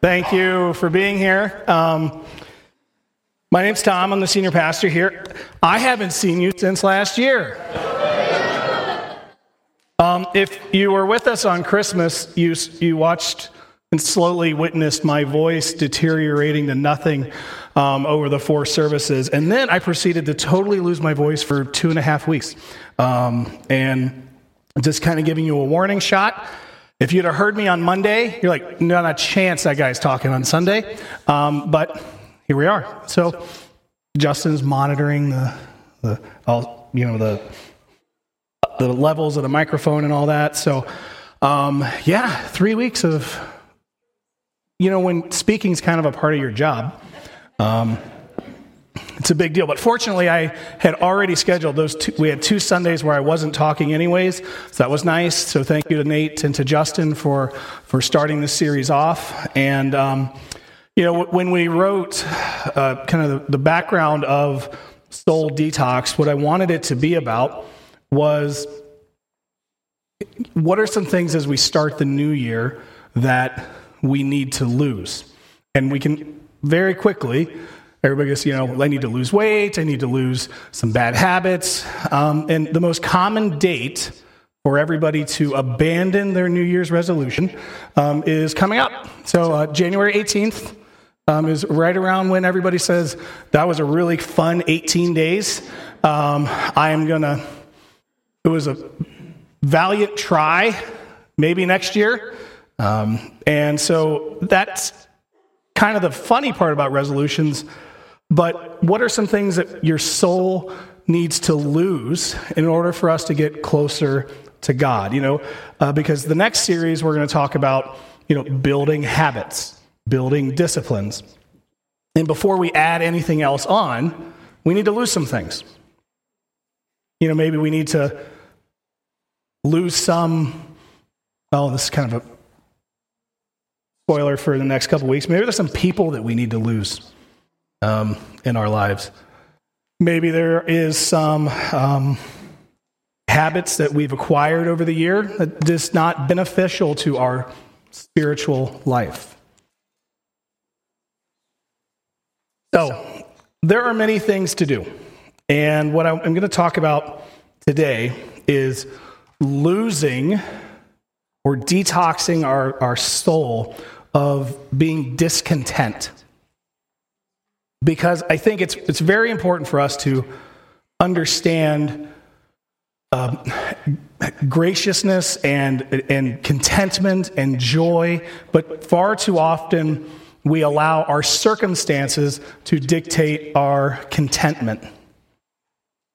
Thank you for being here. Um, my name's Tom. I'm the senior pastor here. I haven't seen you since last year. Um, if you were with us on Christmas, you, you watched and slowly witnessed my voice deteriorating to nothing um, over the four services. And then I proceeded to totally lose my voice for two and a half weeks. Um, and just kind of giving you a warning shot. If you'd have heard me on Monday, you're like, not a chance that guy's talking on Sunday. Um, but here we are. So Justin's monitoring the, the all, you know, the, the levels of the microphone and all that. So, um, yeah, three weeks of, you know, when speaking is kind of a part of your job. Um, it's a big deal. But fortunately, I had already scheduled those two. We had two Sundays where I wasn't talking anyways, so that was nice. So thank you to Nate and to Justin for for starting this series off. And um, you know, when we wrote uh, kind of the, the background of Soul Detox, what I wanted it to be about was what are some things as we start the new year that we need to lose, and we can very quickly Everybody goes, you know, I need to lose weight, I need to lose some bad habits. Um, and the most common date for everybody to abandon their New Year's resolution um, is coming up. So, uh, January 18th um, is right around when everybody says, that was a really fun 18 days. Um, I am going to, it was a valiant try, maybe next year. Um, and so that's kind of the funny part about resolutions but what are some things that your soul needs to lose in order for us to get closer to God? You know, uh, because the next series we're going to talk about, you know, building habits, building disciplines. And before we add anything else on, we need to lose some things. You know, maybe we need to lose some. Oh, this is kind of a spoiler for the next couple weeks. Maybe there's some people that we need to lose um, in our lives. Maybe there is some um, habits that we've acquired over the year that is not beneficial to our spiritual life. So, there are many things to do. And what I'm going to talk about today is losing or detoxing our, our soul of being discontent because I think it's, it's very important for us to understand uh, graciousness and, and contentment and joy, but far too often we allow our circumstances to dictate our contentment.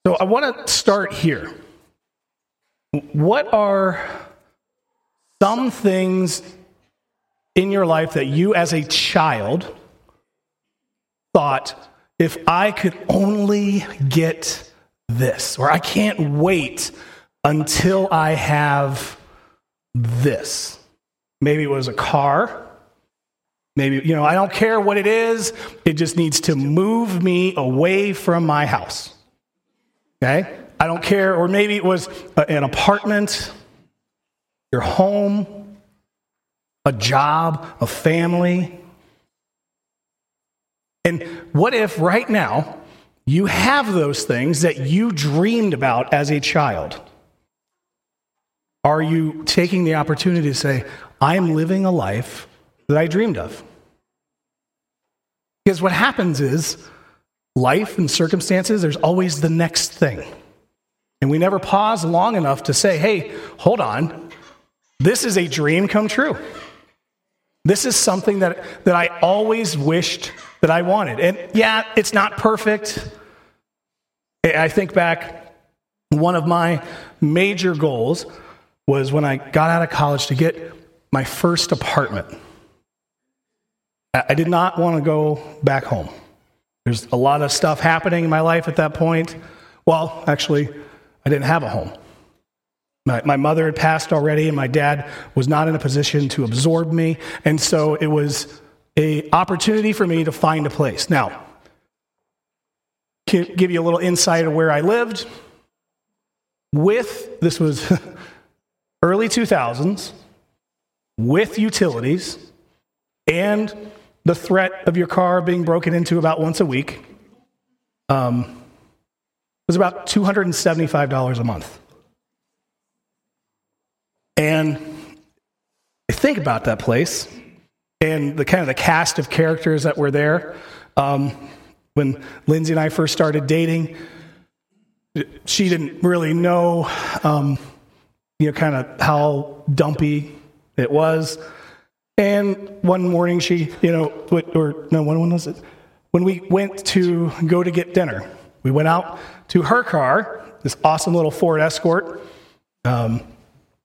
So I want to start here. What are some things in your life that you, as a child, thought, if I could only get this, or I can't wait until I have this. Maybe it was a car. Maybe, you know, I don't care what it is, it just needs to move me away from my house. Okay? I don't care. Or maybe it was an apartment, your home, a job, a family. And what if right now you have those things that you dreamed about as a child? Are you taking the opportunity to say, I am living a life that I dreamed of? Because what happens is life and circumstances, there's always the next thing. And we never pause long enough to say, hey, hold on, this is a dream come true. This is something that, that I always wished that I wanted. And yeah, it's not perfect. I think back, one of my major goals was when I got out of college to get my first apartment. I did not want to go back home. There's a lot of stuff happening in my life at that point. Well, actually, I didn't have a home. My, my mother had passed already, and my dad was not in a position to absorb me. And so it was an opportunity for me to find a place. Now, give you a little insight of where I lived. With, this was early 2000s, with utilities, and the threat of your car being broken into about once a week um, was about $275 a month. And I think about that place and the kind of the cast of characters that were there. Um, when Lindsay and I first started dating, she didn't really know, um, you know, kind of how dumpy it was. And one morning she, you know, or no, when, when was it? When we went to go to get dinner, we went out to her car, this awesome little Ford Escort, um,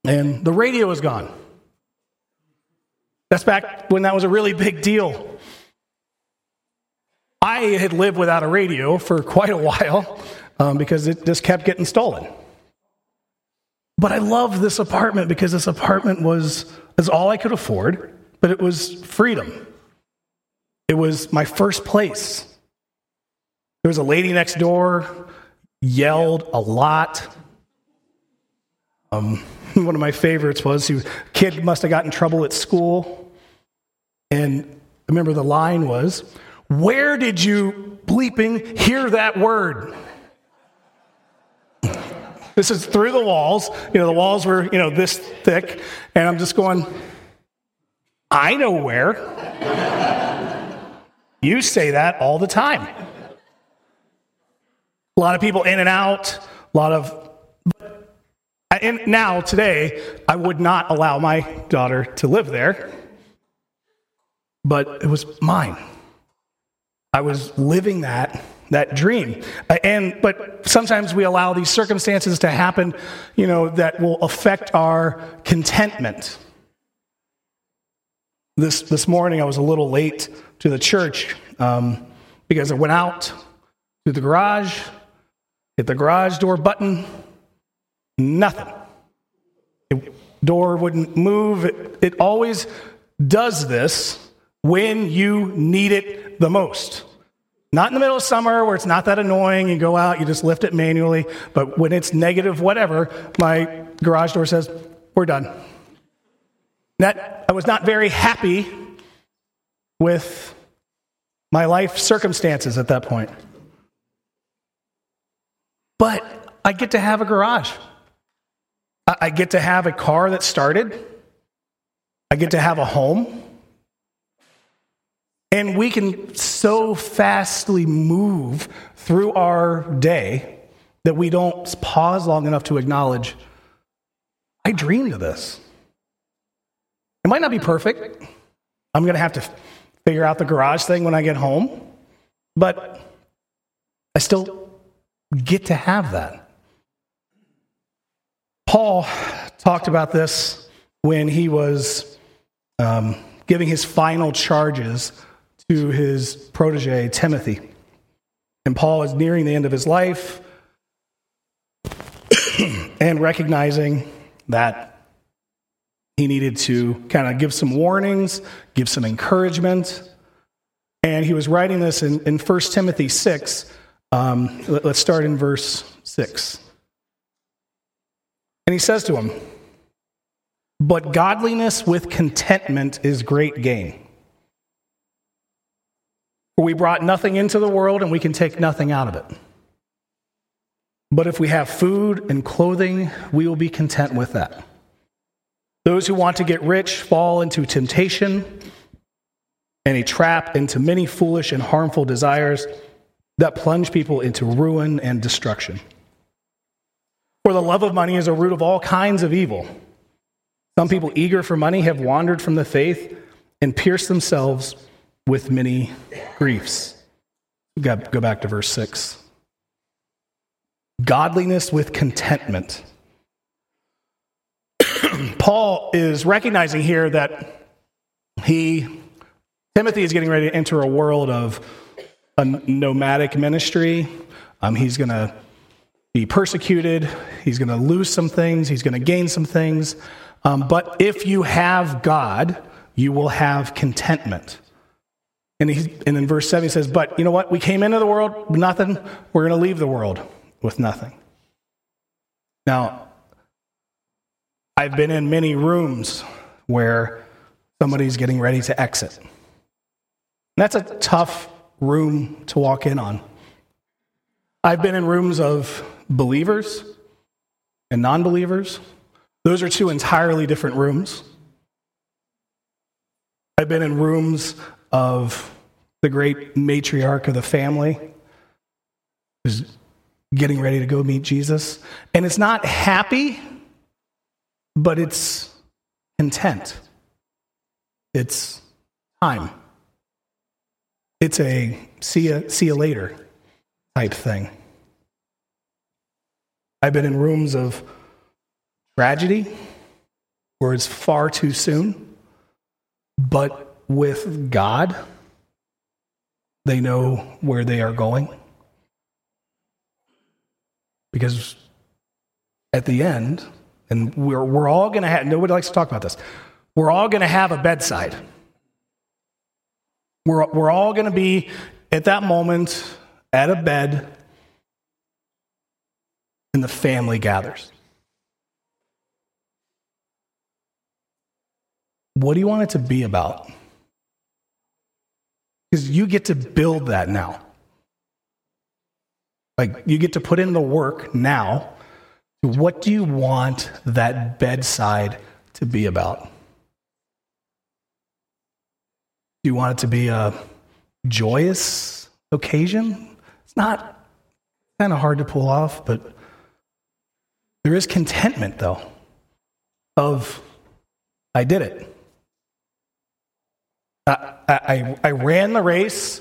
and the radio was gone. That's back when that was a really big deal. I had lived without a radio for quite a while um, because it just kept getting stolen. But I loved this apartment because this apartment was, was all I could afford, but it was freedom. It was my first place. There was a lady next door, yelled a lot. Um, one of my favorites was he kid must have got in trouble at school. And I remember the line was, Where did you bleeping hear that word? This is through the walls. You know, the walls were, you know, this thick. And I'm just going, I know where. you say that all the time. A lot of people in and out, a lot of. And now, today, I would not allow my daughter to live there, but it was mine. I was living that that dream. Uh, and but sometimes we allow these circumstances to happen, you know, that will affect our contentment. This this morning I was a little late to the church um, because I went out to the garage, hit the garage door button, nothing. The door wouldn't move. It, it always does this when you need it the most. Not in the middle of summer where it's not that annoying. You go out, you just lift it manually. But when it's negative, whatever, my garage door says, We're done. That, I was not very happy with my life circumstances at that point. But I get to have a garage. I get to have a car that started. I get to have a home. And we can so fastly move through our day that we don't pause long enough to acknowledge, I dreamed of this. It might not be perfect. I'm going to have to figure out the garage thing when I get home, but I still get to have that. Paul talked about this when he was um, giving his final charges to his protege, Timothy. And Paul is nearing the end of his life and recognizing that he needed to kind of give some warnings, give some encouragement. And he was writing this in, in 1 Timothy 6. Um, let, let's start in verse 6. And he says to him, But godliness with contentment is great gain. For we brought nothing into the world and we can take nothing out of it. But if we have food and clothing, we will be content with that. Those who want to get rich fall into temptation and a trap into many foolish and harmful desires that plunge people into ruin and destruction. For the love of money is a root of all kinds of evil. Some people eager for money have wandered from the faith and pierced themselves with many griefs. Go back to verse 6. Godliness with contentment. Paul is recognizing here that he, Timothy is getting ready to enter a world of a nomadic ministry. Um, he's going to be persecuted. He's going to lose some things. He's going to gain some things. Um, but if you have God, you will have contentment. And, and in verse 7, he says, But you know what? We came into the world with nothing. We're going to leave the world with nothing. Now, I've been in many rooms where somebody's getting ready to exit. that's a tough room to walk in on. I've been in rooms of believers and non believers. Those are two entirely different rooms. I've been in rooms of the great matriarch of the family who's getting ready to go meet Jesus. And it's not happy, but it's content. It's time. It's a see you, see you later type thing. I've been in rooms of tragedy where it's far too soon, but with God, they know where they are going. Because at the end, and we're, we're all going to have, nobody likes to talk about this, we're all going to have a bedside. We're, we're all going to be at that moment at a bed, and the family gathers. What do you want it to be about? Because you get to build that now. Like, you get to put in the work now. What do you want that bedside to be about? Do you want it to be a joyous occasion? It's not kind of hard to pull off, but there is contentment, though, of I did it. I, I, I ran the race.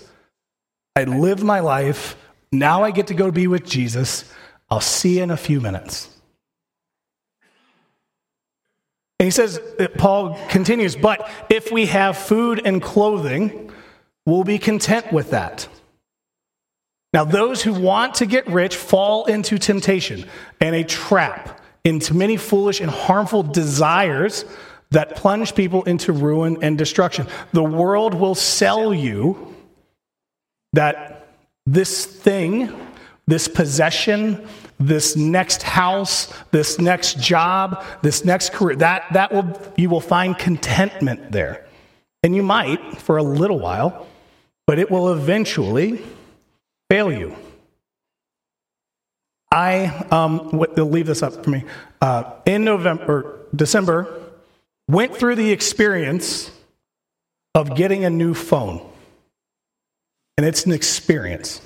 I lived my life. Now I get to go be with Jesus. I'll see you in a few minutes. And he says, Paul continues, but if we have food and clothing, we'll be content with that. Now, those who want to get rich fall into temptation and a trap, into many foolish and harmful desires that plunge people into ruin and destruction. The world will sell you that this thing, this possession, this next house, this next job, this next career, that, that will, you will find contentment there. And you might for a little while, but it will eventually fail you. I um, will leave this up for me. Uh, in November, December, went through the experience of getting a new phone. And it's an experience.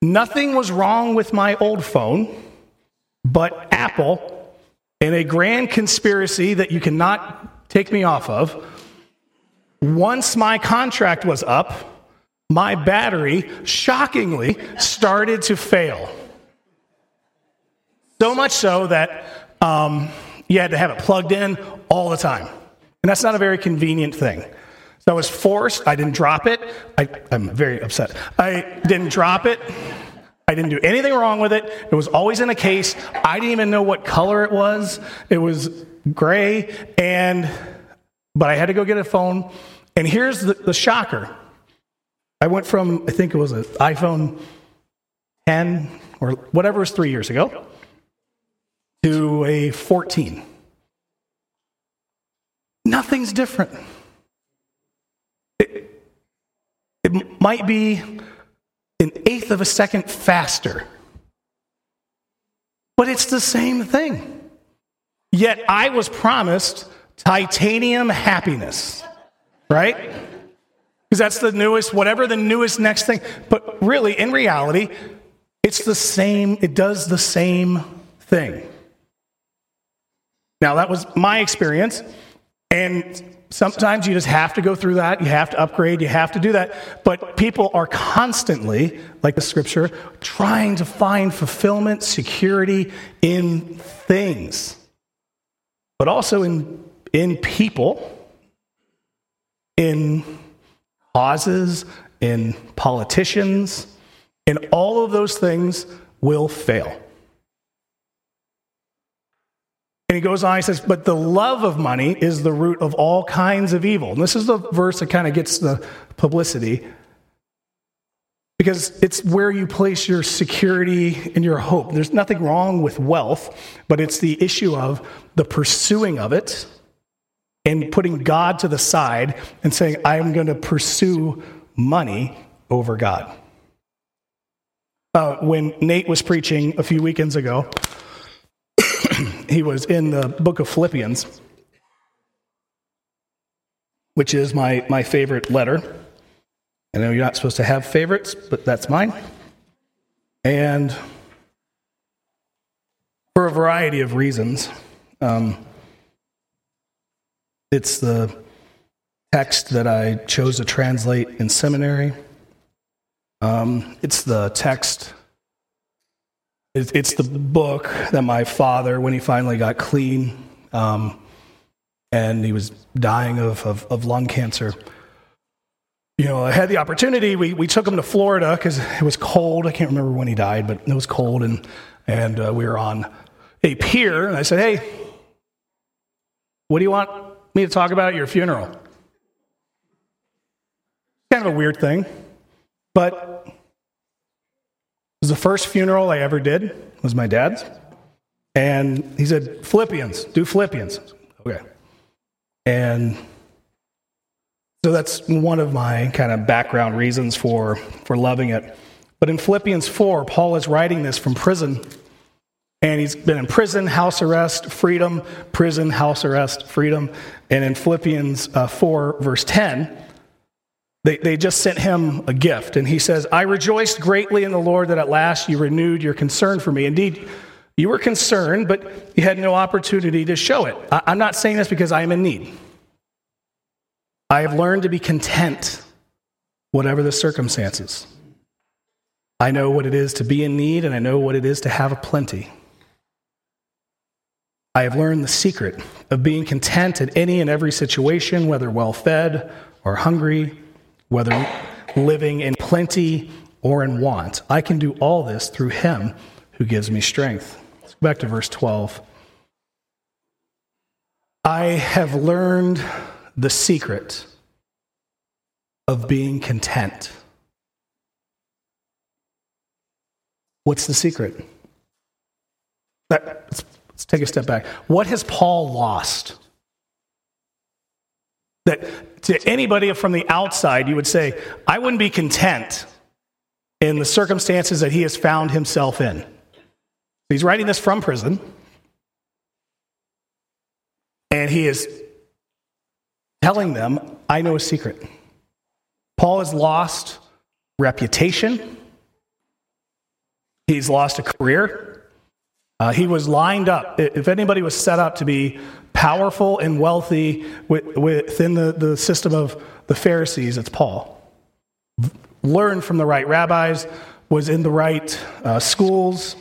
Nothing was wrong with my old phone, but Apple, in a grand conspiracy that you cannot take me off of, once my contract was up, my battery shockingly started to fail. So much so that um, you had to have it plugged in all the time. And that's not a very convenient thing. So I was forced, I didn't drop it. I, am very upset. I didn't drop it. I didn't do anything wrong with it. It was always in a case. I didn't even know what color it was. It was gray. And, but I had to go get a phone. And here's the, the shocker I went from, I think it was an iPhone 10 or whatever was three years ago to a 14. Nothing's different. It, it might be an eighth of a second faster, but it's the same thing. Yet I was promised titanium happiness, right? Because that's the newest, whatever the newest next thing. But really, in reality, it's the same, it does the same thing. Now, that was my experience. And sometimes you just have to go through that. You have to upgrade. You have to do that. But people are constantly, like the scripture, trying to find fulfillment, security in things, but also in, in people, in causes, in politicians, and all of those things will fail. And he goes on, he says, But the love of money is the root of all kinds of evil. And this is the verse that kind of gets the publicity because it's where you place your security and your hope. There's nothing wrong with wealth, but it's the issue of the pursuing of it and putting God to the side and saying, I'm going to pursue money over God. Uh, when Nate was preaching a few weekends ago, he was in the book of Philippians, which is my, my favorite letter. I know you're not supposed to have favorites, but that's mine. And for a variety of reasons, um, it's the text that I chose to translate in seminary. Um, it's the text, it's the book that my father, when he finally got clean um, and he was dying of, of, of, lung cancer, you know, I had the opportunity. We, we took him to Florida because it was cold. I can't remember when he died, but it was cold, and, and uh, we were on a pier. And I said, Hey, what do you want me to talk about your funeral? Kind of a weird thing, but it was the first funeral I ever did. It was my dad's, and he said, "Philippians, do Philippians." Okay, and so that's one of my kind of background reasons for for loving it. But in Philippians four, Paul is writing this from prison and he's been in prison, house arrest, freedom, prison, house arrest, freedom. And in Philippians uh, 4, verse 10, they, they just sent him a gift. And he says, I rejoiced greatly in the Lord that at last you renewed your concern for me. Indeed, you were concerned, but you had no opportunity to show it. I, I'm not saying this because I am in need. I have learned to be content, whatever the circumstances. I know what it is to be in need, and I know what it is to have a plenty. I have learned the secret of being content in any and every situation, whether well fed or hungry, whether living in plenty or in want. I can do all this through him who gives me strength. Let's go back to verse 12. I have learned the secret of being content. What's the secret? That, Let's take a step back. What has Paul lost? That to anybody from the outside, you would say, I wouldn't be content in the circumstances that he has found himself in. He's writing this from prison, and he is telling them, I know a secret. Paul has lost reputation, he's lost a career, uh, he was lined up. If anybody was set up to be powerful and wealthy within the, the system of the Pharisees, it's Paul. Learned from the right rabbis, was in the right uh, schools.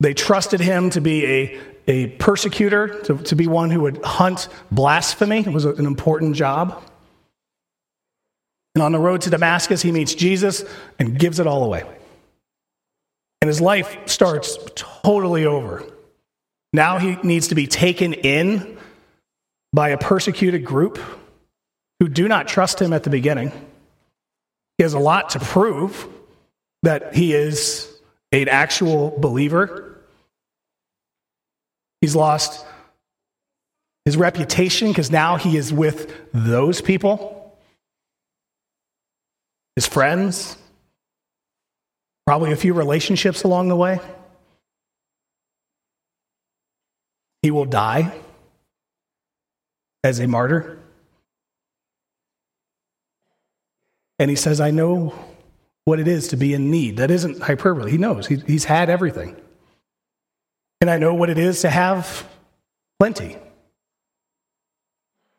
They trusted him to be a, a persecutor, to, to be one who would hunt blasphemy. It was an important job. And on the road to Damascus, he meets Jesus and gives it all away. And his life starts totally over. Now he needs to be taken in by a persecuted group who do not trust him at the beginning. He has a lot to prove that he is an actual believer. He's lost his reputation because now he is with those people, his friends, Probably a few relationships along the way. He will die as a martyr. And he says, I know what it is to be in need. That isn't hyperbole. He knows. He, he's had everything. And I know what it is to have plenty.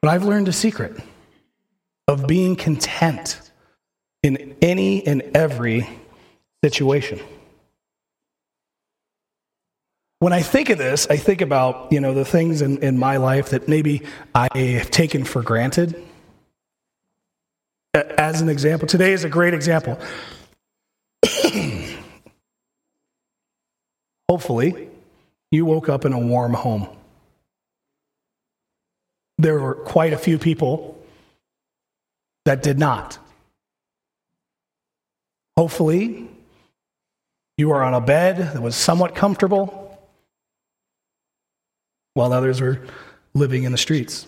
But I've learned a secret of being content in any and every situation. When I think of this, I think about, you know, the things in, in my life that maybe I have taken for granted. As an example, today is a great example. Hopefully, you woke up in a warm home. There were quite a few people that did not. Hopefully, you were on a bed that was somewhat comfortable, while others were living in the streets.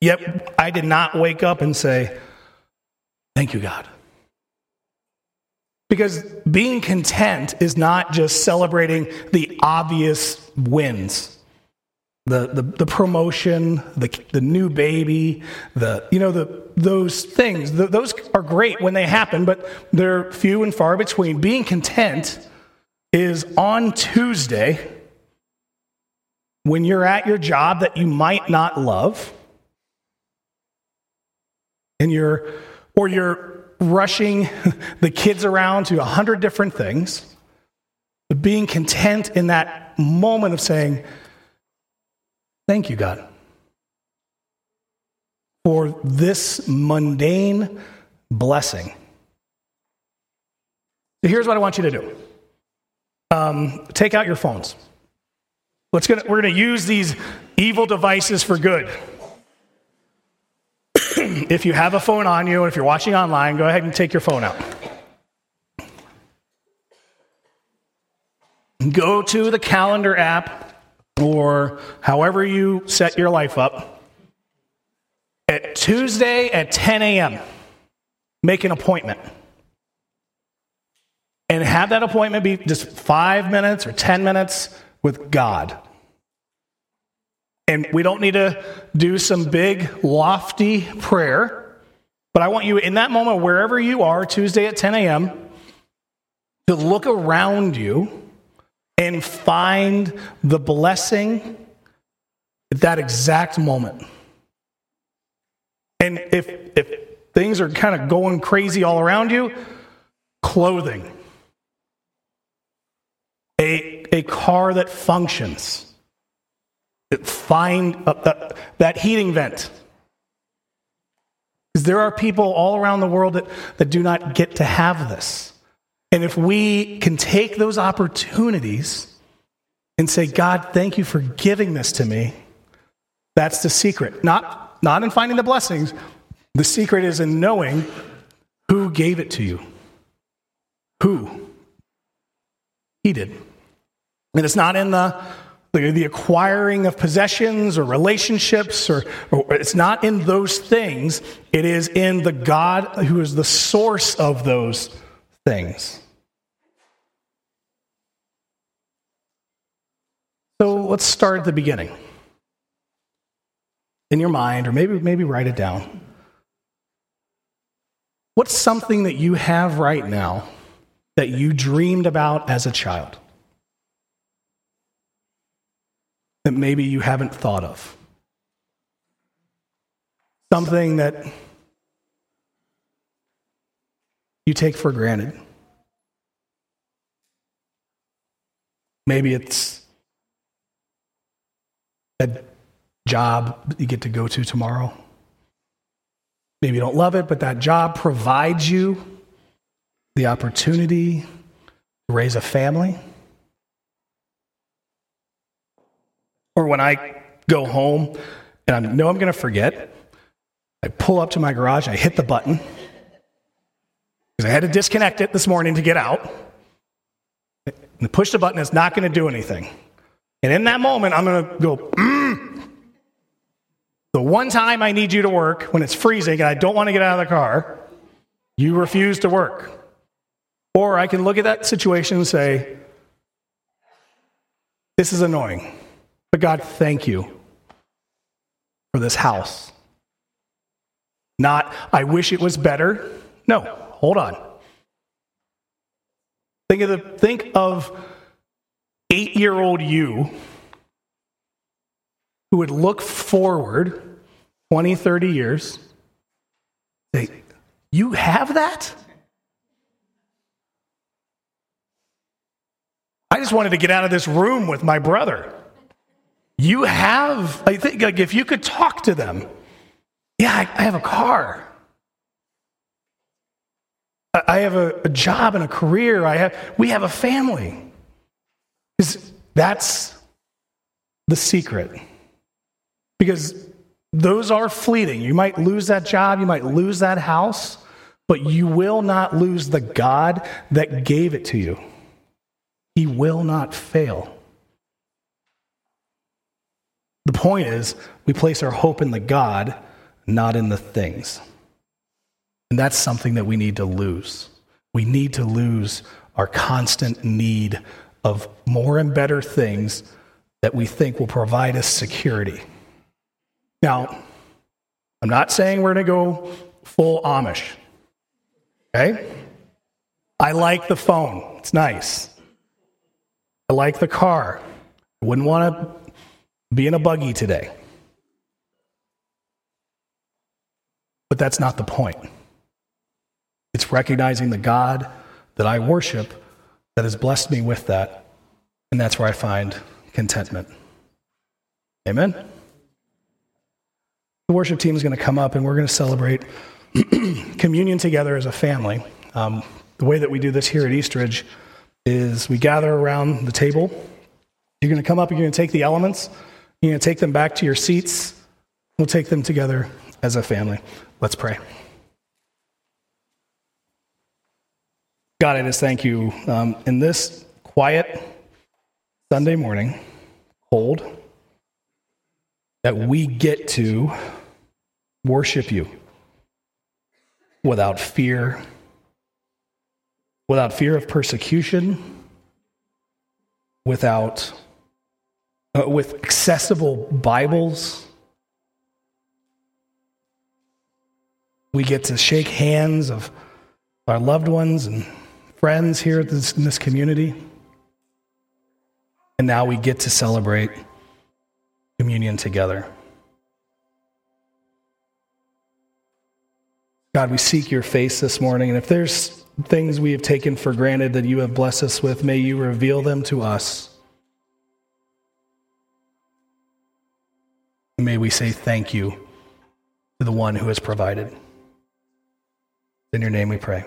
Yet I did not wake up and say, Thank you, God. Because being content is not just celebrating the obvious wins. The, the, the promotion, the, the new baby, the, you know, the, those things, the, those are great when they happen, but they're few and far between. Being content is on Tuesday when you're at your job that you might not love, and you're, or you're rushing the kids around to a hundred different things, but being content in that moment of saying, Thank you, God, for this mundane blessing. So here's what I want you to do um, take out your phones. Gonna, we're going to use these evil devices for good. if you have a phone on you, and if you're watching online, go ahead and take your phone out. Go to the calendar app or however you set your life up. At Tuesday at 10 a.m., make an appointment. And have that appointment be just five minutes or 10 minutes with God. And we don't need to do some big, lofty prayer, but I want you in that moment, wherever you are, Tuesday at 10 a.m., to look around you and find the blessing at that exact moment. And if, if things are kind of going crazy all around you, clothing, a, a car that functions find uh, uh, that heating vent. Because there are people all around the world that, that do not get to have this. And if we can take those opportunities and say, God, thank you for giving this to me, that's the secret. Not, not in finding the blessings, the secret is in knowing who gave it to you. Who? He did. And it's not in the the, the acquiring of possessions or relationships, or, or it's not in those things. It is in the God who is the source of those things. So let's start at the beginning. In your mind, or maybe, maybe write it down. What's something that you have right now that you dreamed about as a child? That maybe you haven't thought of. Something that you take for granted. Maybe it's that job you get to go to tomorrow. Maybe you don't love it, but that job provides you the opportunity to raise a family. Or when I go home and I know I'm going to forget, I pull up to my garage, I hit the button because I had to disconnect it this morning to get out. And push the button, it's not going to do anything. And in that moment, I'm going to go, mm. The one time I need you to work when it's freezing and I don't want to get out of the car, you refuse to work. Or I can look at that situation and say, This is annoying. But God, thank you for this house. Not, I wish it was better. No, hold on. Think of, the, think of eight year old you who would look forward 20, 30 years. Say, you have that? I just wanted to get out of this room with my brother. You have, I think, like if you could talk to them, yeah, I, I have a car. I have a, a, job and a career. I have, we have a family. That's the secret. Because those are fleeting. You might lose that job, you might lose that house, but you will not lose the God that gave it to you. He will not fail. The point is, we place our hope in the God not in the things. And that's something that we need to lose. We need to lose our constant need of more and better things that we think will provide us security. Now, I'm not saying we're going to go full Amish. Okay? I like the phone, it's nice. I like the car. I wouldn't want to be in a buggy today. But that's not the point. It's recognizing the God that I worship that has blessed me with that, and that's where I find contentment. Amen? The worship team is going to come up and we're going to celebrate communion together as a family. Um, the way that we do this here at Eastridge is we gather around the table. You're going to come up, and you're going to take the elements, you're going to take them back to your seats. We'll take them together as a family. Let's pray. God, I just thank you um, in this quiet Sunday morning, cold, that we get to worship you without fear, without fear of persecution, without uh, with accessible Bibles. We get to shake hands of our loved ones and friends here this, in this community. And now we get to celebrate communion together. God, we seek your face this morning. And if there's things we have taken for granted that you have blessed us with, may you reveal them to us. May we say thank you to the one who has provided. In your name we pray.